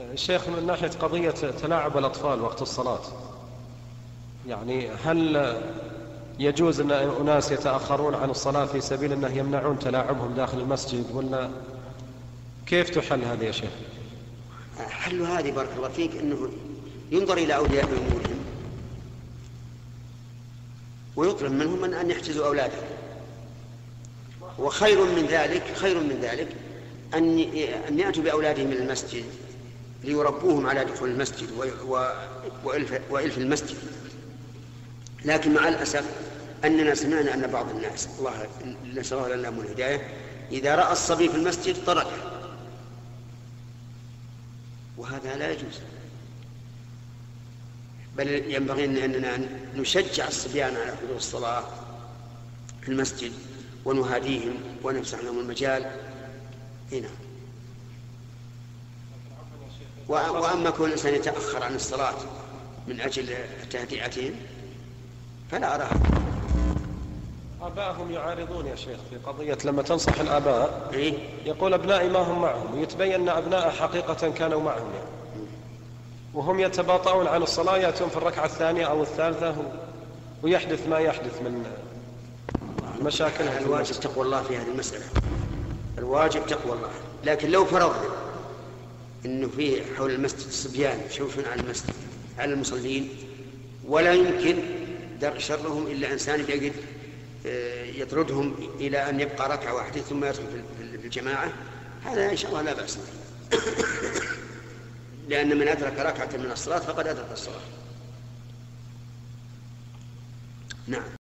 الشيخ من ناحية قضية تلاعب الأطفال وقت الصلاة يعني هل يجوز أن أناس يتأخرون عن الصلاة في سبيل أنه يمنعون تلاعبهم داخل المسجد ولا كيف تحل هذه يا شيخ؟ حل هذه بارك الله فيك أنه ينظر إلى أولياء أمورهم ويطلب منهم أن يحجزوا أولادهم. وخير من ذلك خير من ذلك أن أن يأتوا بأولادهم إلى المسجد ليربوهم على دخول المسجد وإلف, وإلف المسجد. لكن مع الأسف أننا سمعنا أن بعض الناس الله نسأل الله لنا من الهداية إذا رأى الصبي في المسجد تركه وهذا لا يجوز. بل ينبغي أننا نشجع الصبيان على حضور الصلاة في المسجد ونهاديهم ونفسح لهم المجال. هنا وأما كون الإنسان يتأخر عن الصلاة من أجل تهدئتهم فلا أراها آبائهم يعارضون يا شيخ في قضية لما تنصح الآباء إيه؟ يقول أبنائي ما هم معهم؟ ويتبين أن أبناء حقيقة كانوا معهم. يعني. وهم يتباطؤون عن الصلاة يأتون في الركعة الثانية أو الثالثة ويحدث ما يحدث من مشاكل الواجب تقوى الله في هذه المسألة. الواجب تقوى الله. لكن لو فرضنا إنه في حول المسجد صبيان يشوفون على المسجد على المصلين. ولا يمكن درء شرهم إلا إنسان يجد آه، يطردهم إلى أن يبقى ركعة واحدة ثم يدخل في الجماعة. هذا إن شاء الله لا بأس لأن من أدرك ركعة من الصلاة فقد أدرك الصلاة. نعم.